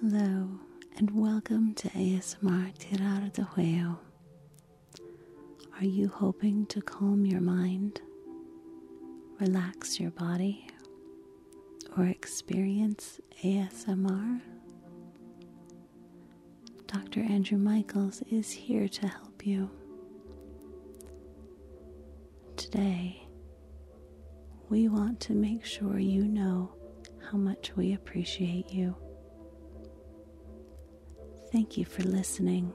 Hello, and welcome to ASMR Tirar de Juego. Are you hoping to calm your mind, relax your body, or experience ASMR? Dr. Andrew Michaels is here to help you. Today, we want to make sure you know how much we appreciate you. Thank you for listening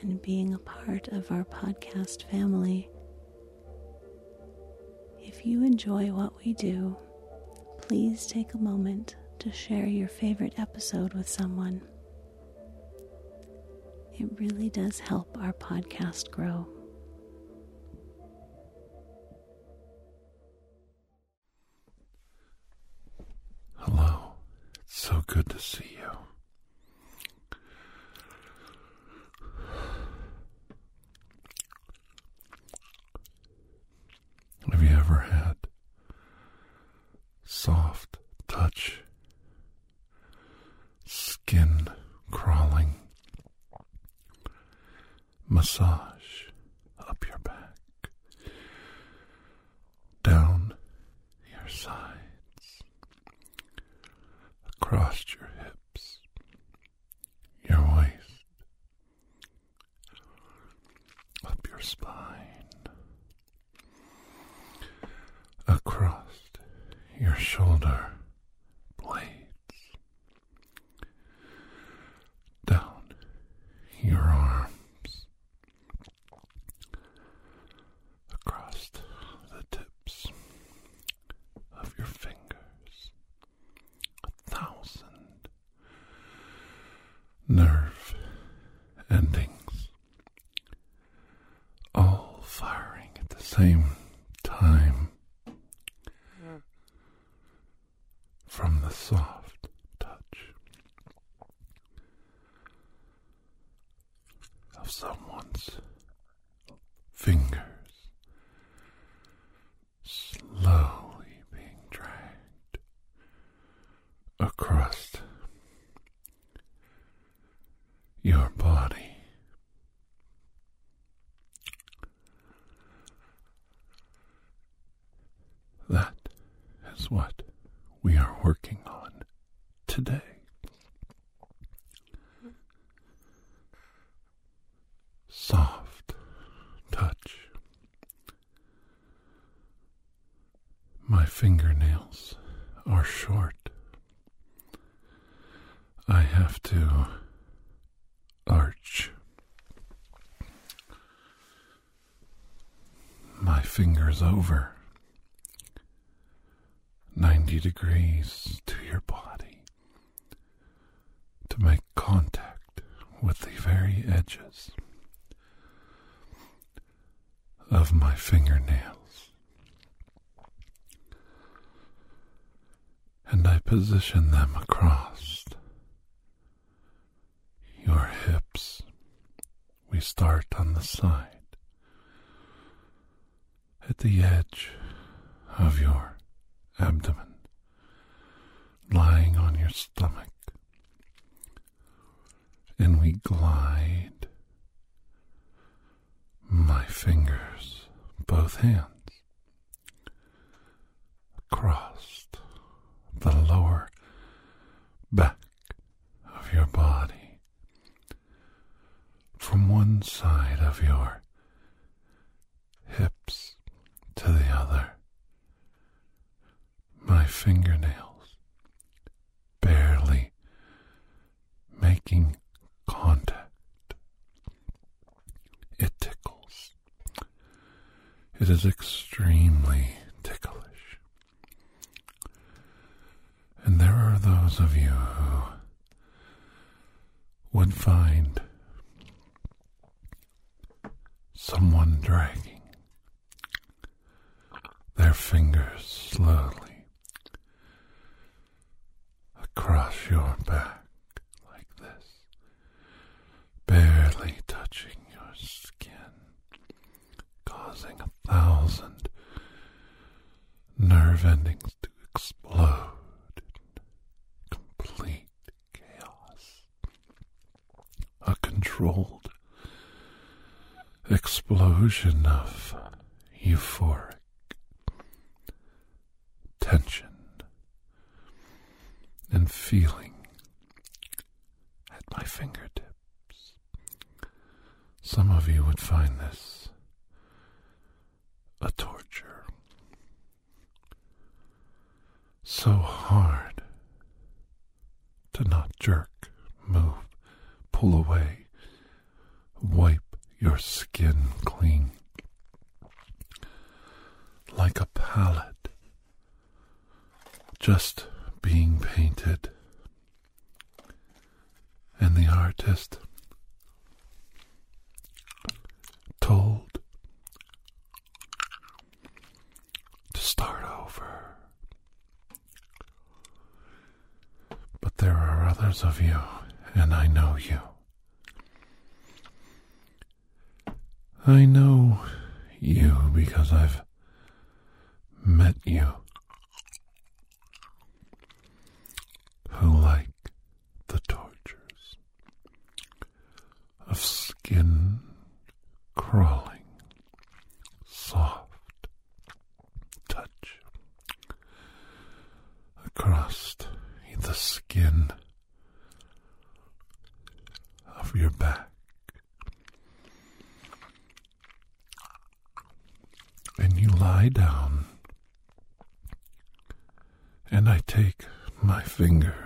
and being a part of our podcast family. If you enjoy what we do, please take a moment to share your favorite episode with someone. It really does help our podcast grow. Hello. It's so good to see you. Have you ever had soft touch, skin crawling, massage up your back, down your sides, across your hips, your waist, up your spine, across your shoulder blades, down your arms, across the tips of your fingers, a thousand nerve endings, all firing at the same time from the soft touch of someone's fingers slowly being dragged across your body. That is what we are working on today. Soft touch. My fingernails are short. I have to arch my fingers over 90 degrees to your body to make contact with the very edges of my fingernails. And I position them across your hips. We start on the side at the edge of your abdomen, lying on your stomach, and we glide my fingers, both hands, across your back like this, barely touching your skin, causing a thousand nerve endings to explode complete chaos. A controlled explosion of euphoria. feeling at my fingertips. Some of you would find this a torture. So hard to not jerk, move, pull away, wipe your skin clean like a palette. Just being painted. And the artist told to start over. But there are others of you, and I know you. I know you because I've met you lie down, and I take my finger.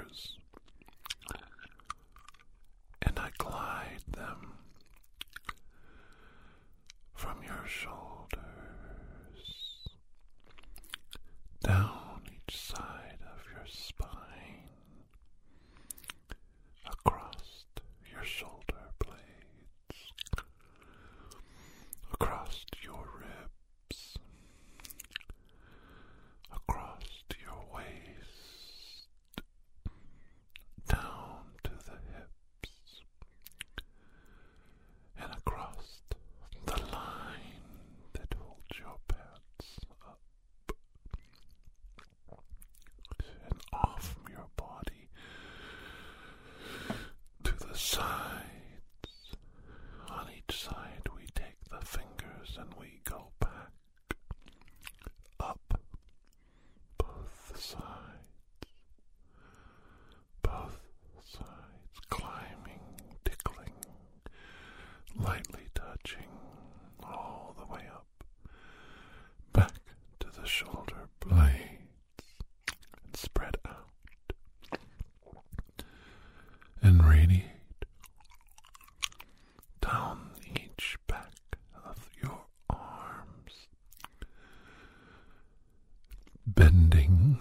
bending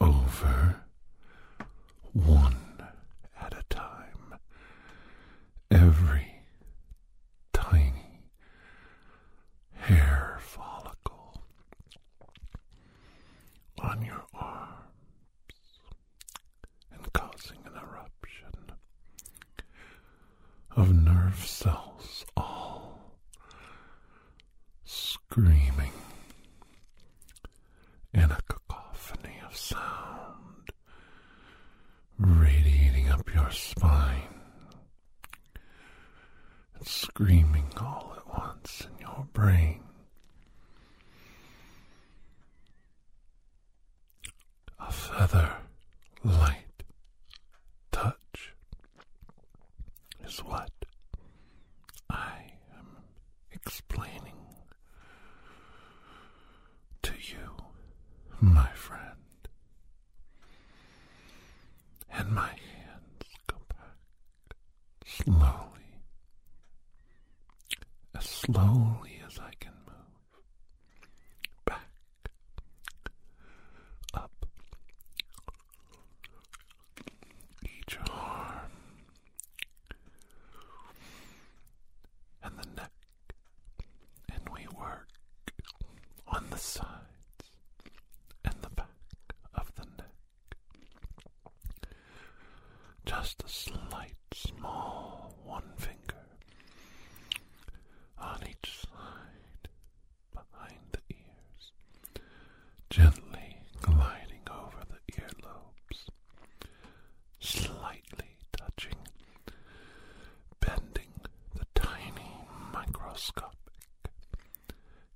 over one at a time. Every tiny hair follicle on your arms and causing an eruption of nerve cells all screaming gently gliding over the earlobes, slightly touching, bending the tiny microscopic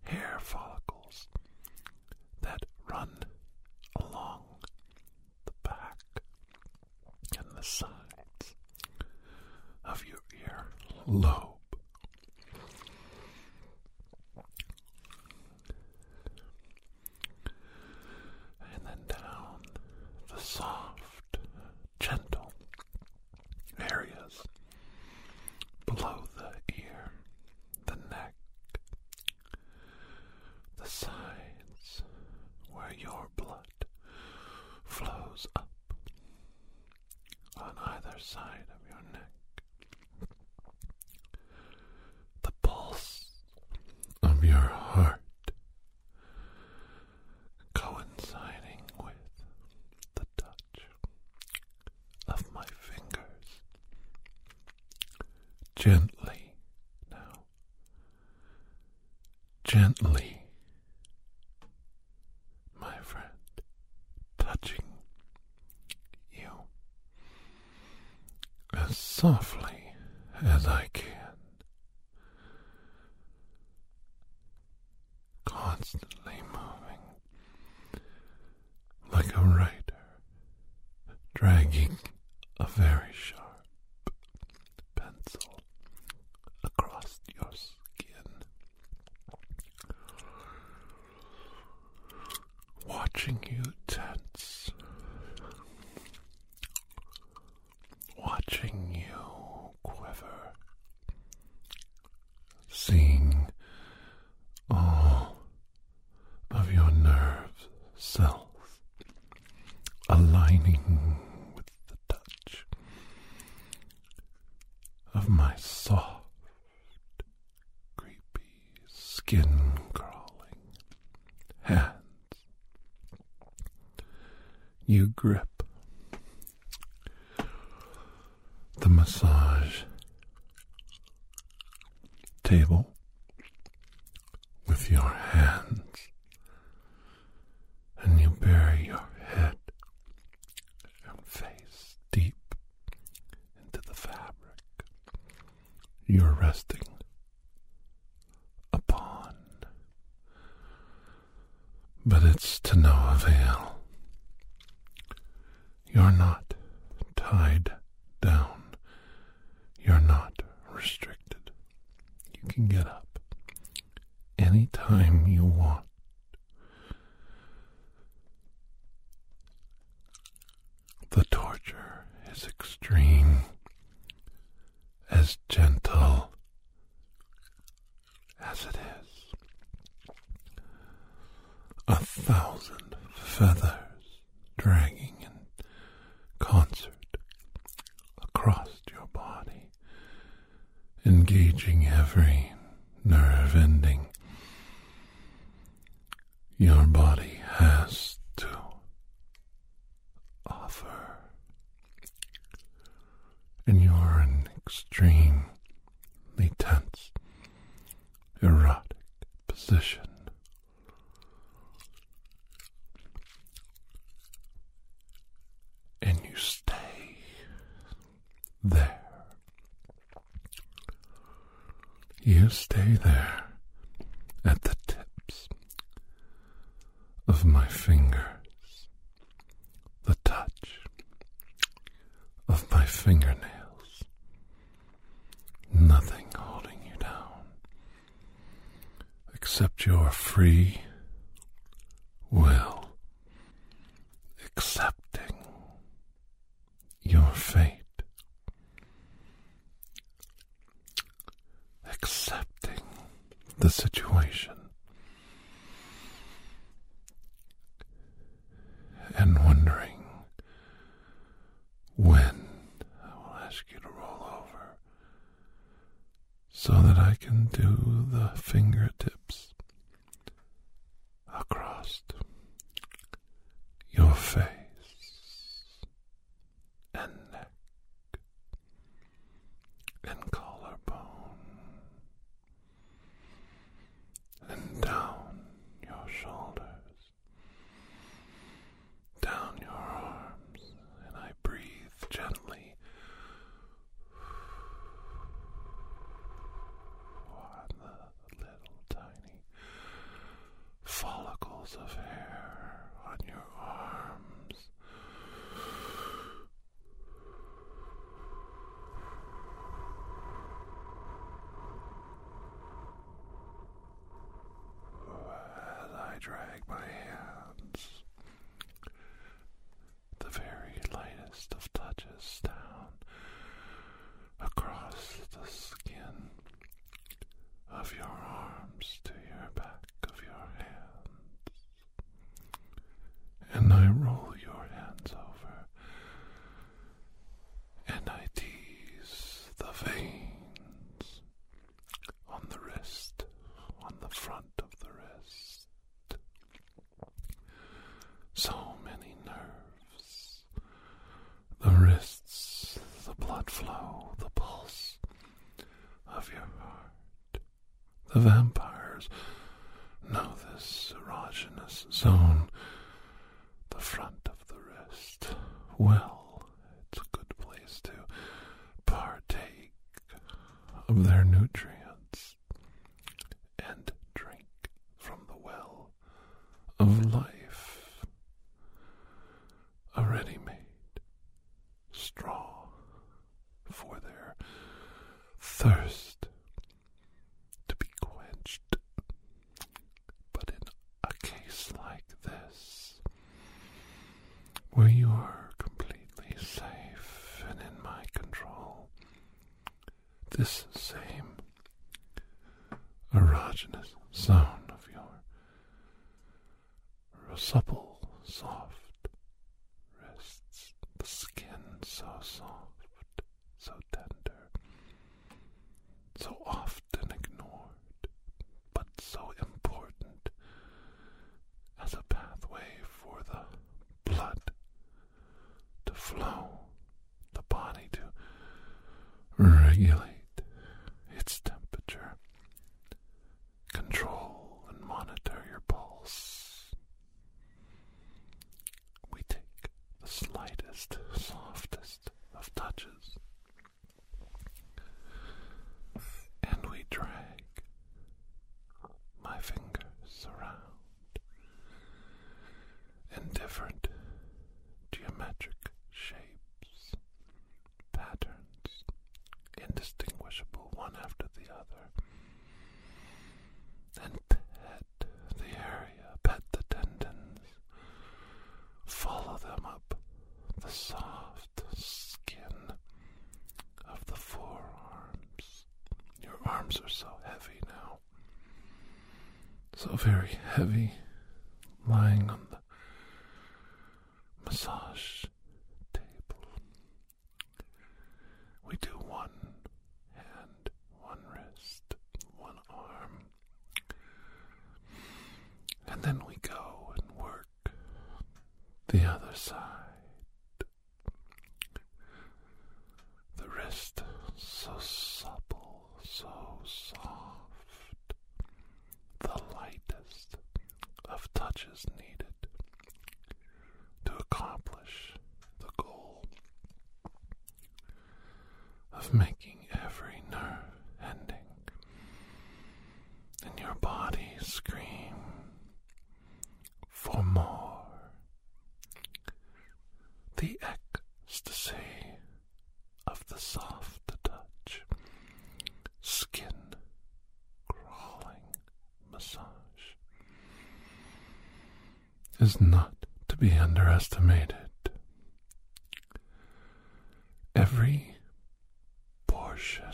hair follicles that run along the back and the sides of your earlobe. gently, my friend, touching you as softly as I can. Constantly moving like a writer dragging you're resting. of ending. Your free will, accepting your fate, accepting the situation. The vampires know this erogenous zone, the front of the wrist, well. It's a good place to partake of their nutrients and drink from the well of life, a ready made straw for their thirst to be quenched. But in a case like this, where you are completely safe and in my control, this same erogenous zone of your supple, soft wrists, the skin so soft, so tender, so often ignored, but so important as a pathway for the blood to flow, the body to regulate its temperature, control and monitor your pulse. We take the slightest, softest of touches and we drag my fingers around in different geometric shapes, patterns, indistinguishable one after the other, and pet the area, pet the tendons, follow them up the soft skin of the forearms. Your arms are so heavy now. So very heavy, lying on the massage table. We do one hand, one wrist, one arm. And then we go and work the other side. The wrist so supple, so soft, the lightest of touches needed to accomplish the goal making every nerve ending in your body scream for more. The ecstasy of the soft touch, skin crawling massage is not to be underestimated. Every portion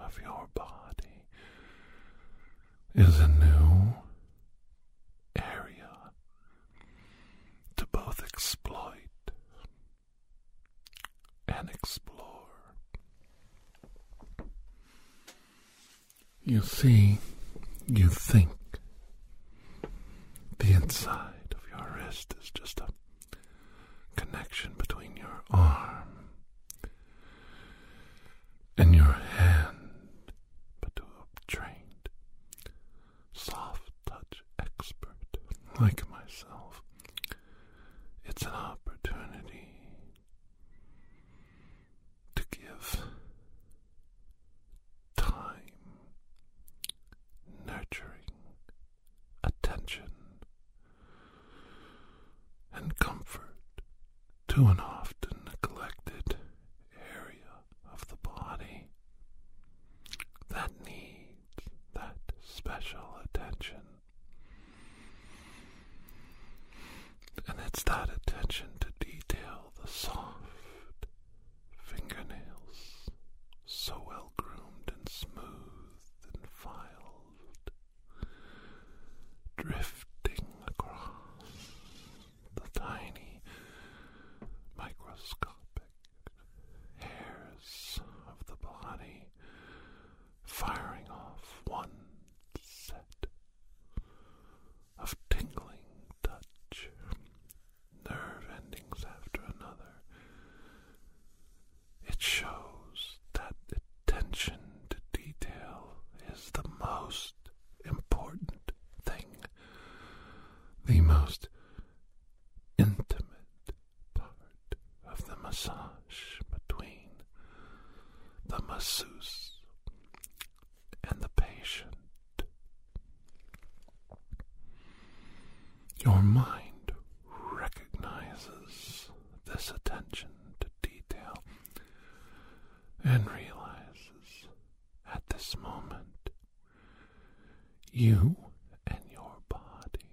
of your body is a new area to both exploit and explore. You see, you think the inside of your wrist is just a connection between your arm and your hand, but to a trained, soft touch expert like myself, it's an opportunity to give time, nurturing attention, and comfort to an often neglected area of the body that needs that special attention. And it's that attention to detail the soft fingernails, so well groomed and smooth and filed, drifting across the tiny, massage between the masseuse and the patient. Your mind recognizes this attention to detail and realizes at this moment you and your body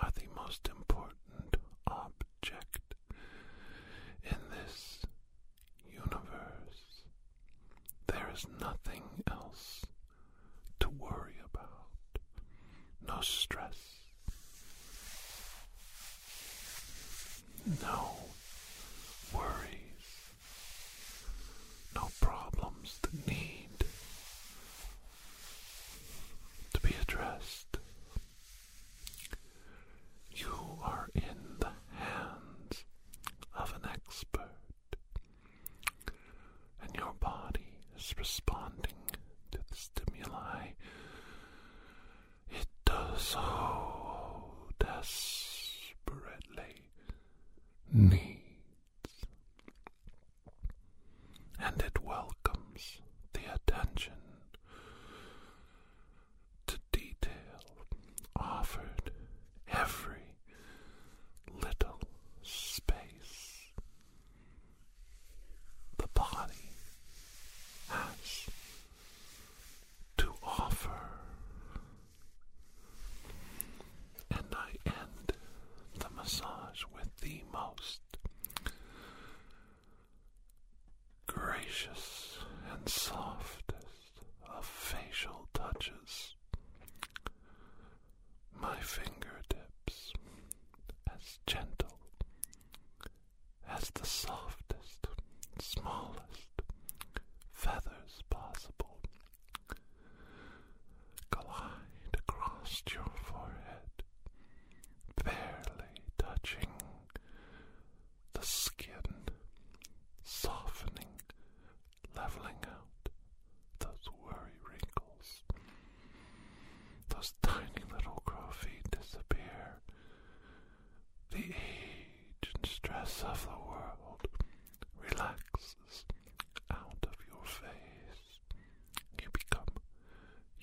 are the most important object in this universe. There is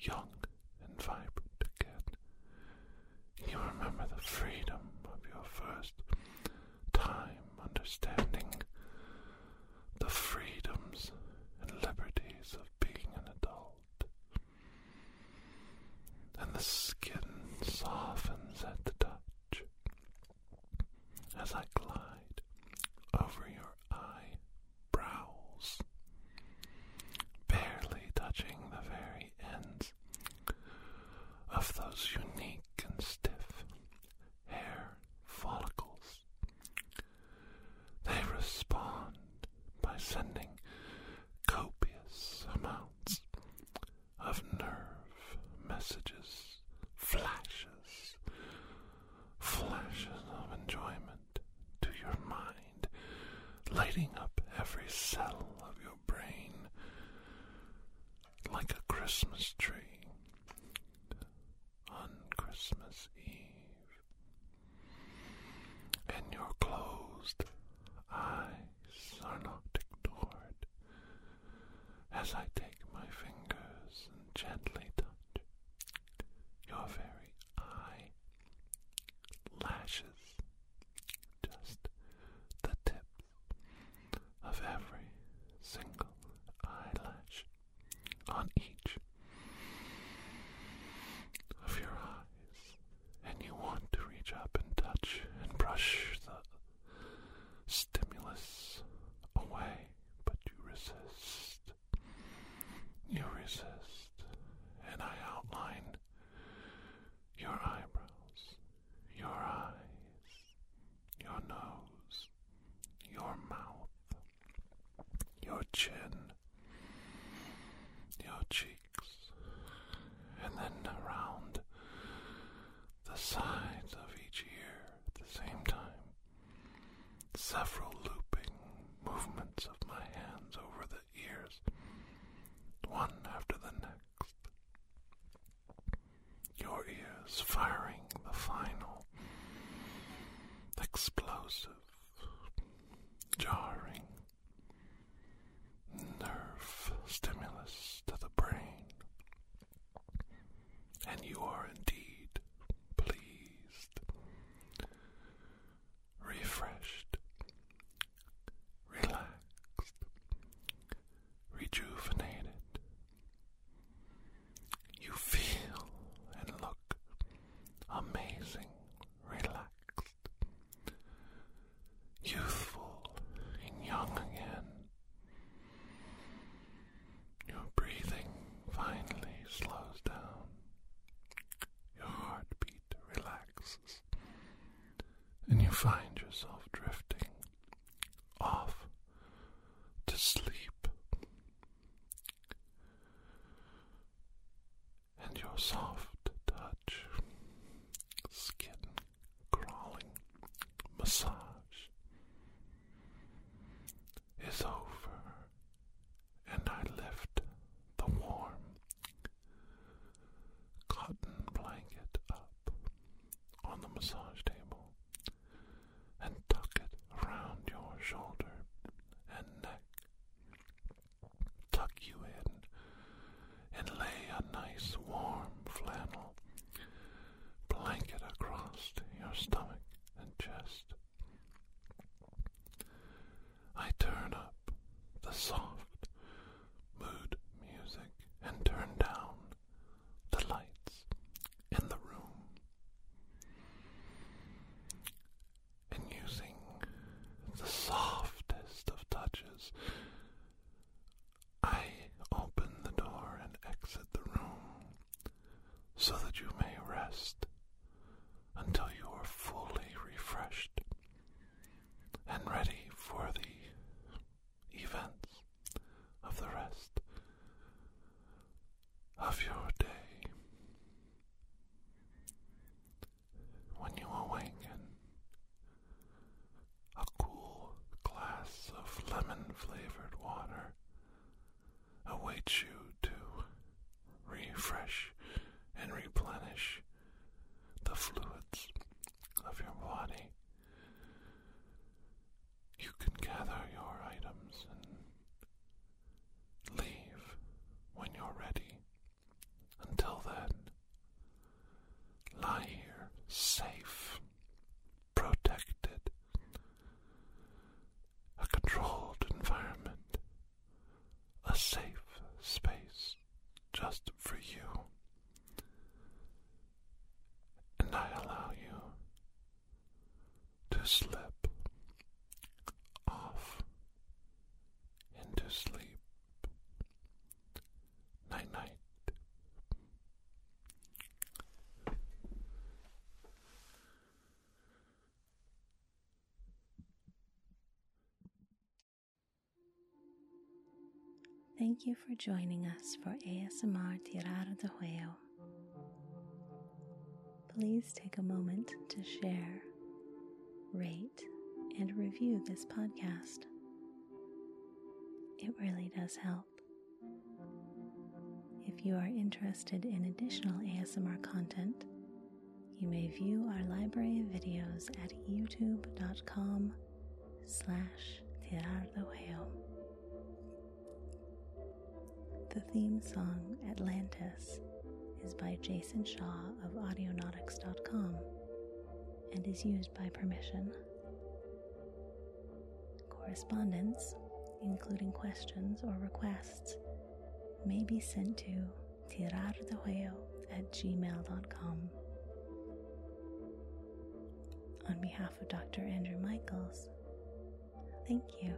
young and vibrant again. You remember the freedom of your first time understanding the freedoms and liberties of being an adult. And the skin softens at the touch as I glide over your eyebrows, barely touching the very ends of those unique and stiff hair follicles. They respond by sending copious amounts of nerve messages, flashes, flashes of enjoyment to your mind, lighting up every cell of your brain like a Christmas tree on Christmas Eve. And your closed eyes are not ignored as I take my fingers and gently touch your very eye lashes, just the tips of every single eyelash on each of your eyes, and you want to reach up and touch and brush the stimulus away, but you resist. You resist, and I outline your eyebrows, your eyes, your nose, your mouth, your chin, your fine. Thank you for joining us for ASMR Tirar de Huevo. Please take a moment to share, rate, and review this podcast. It really does help. If you are interested in additional ASMR content, you may view our library of videos at youtube.com slash tirardoheo. The theme song Atlantis is by Jason Shaw of Audionautix.com and is used by permission. Correspondence, including questions or requests, may be sent to tirardejueo at gmail.com. On behalf of Dr. Andrew Michaels, thank you.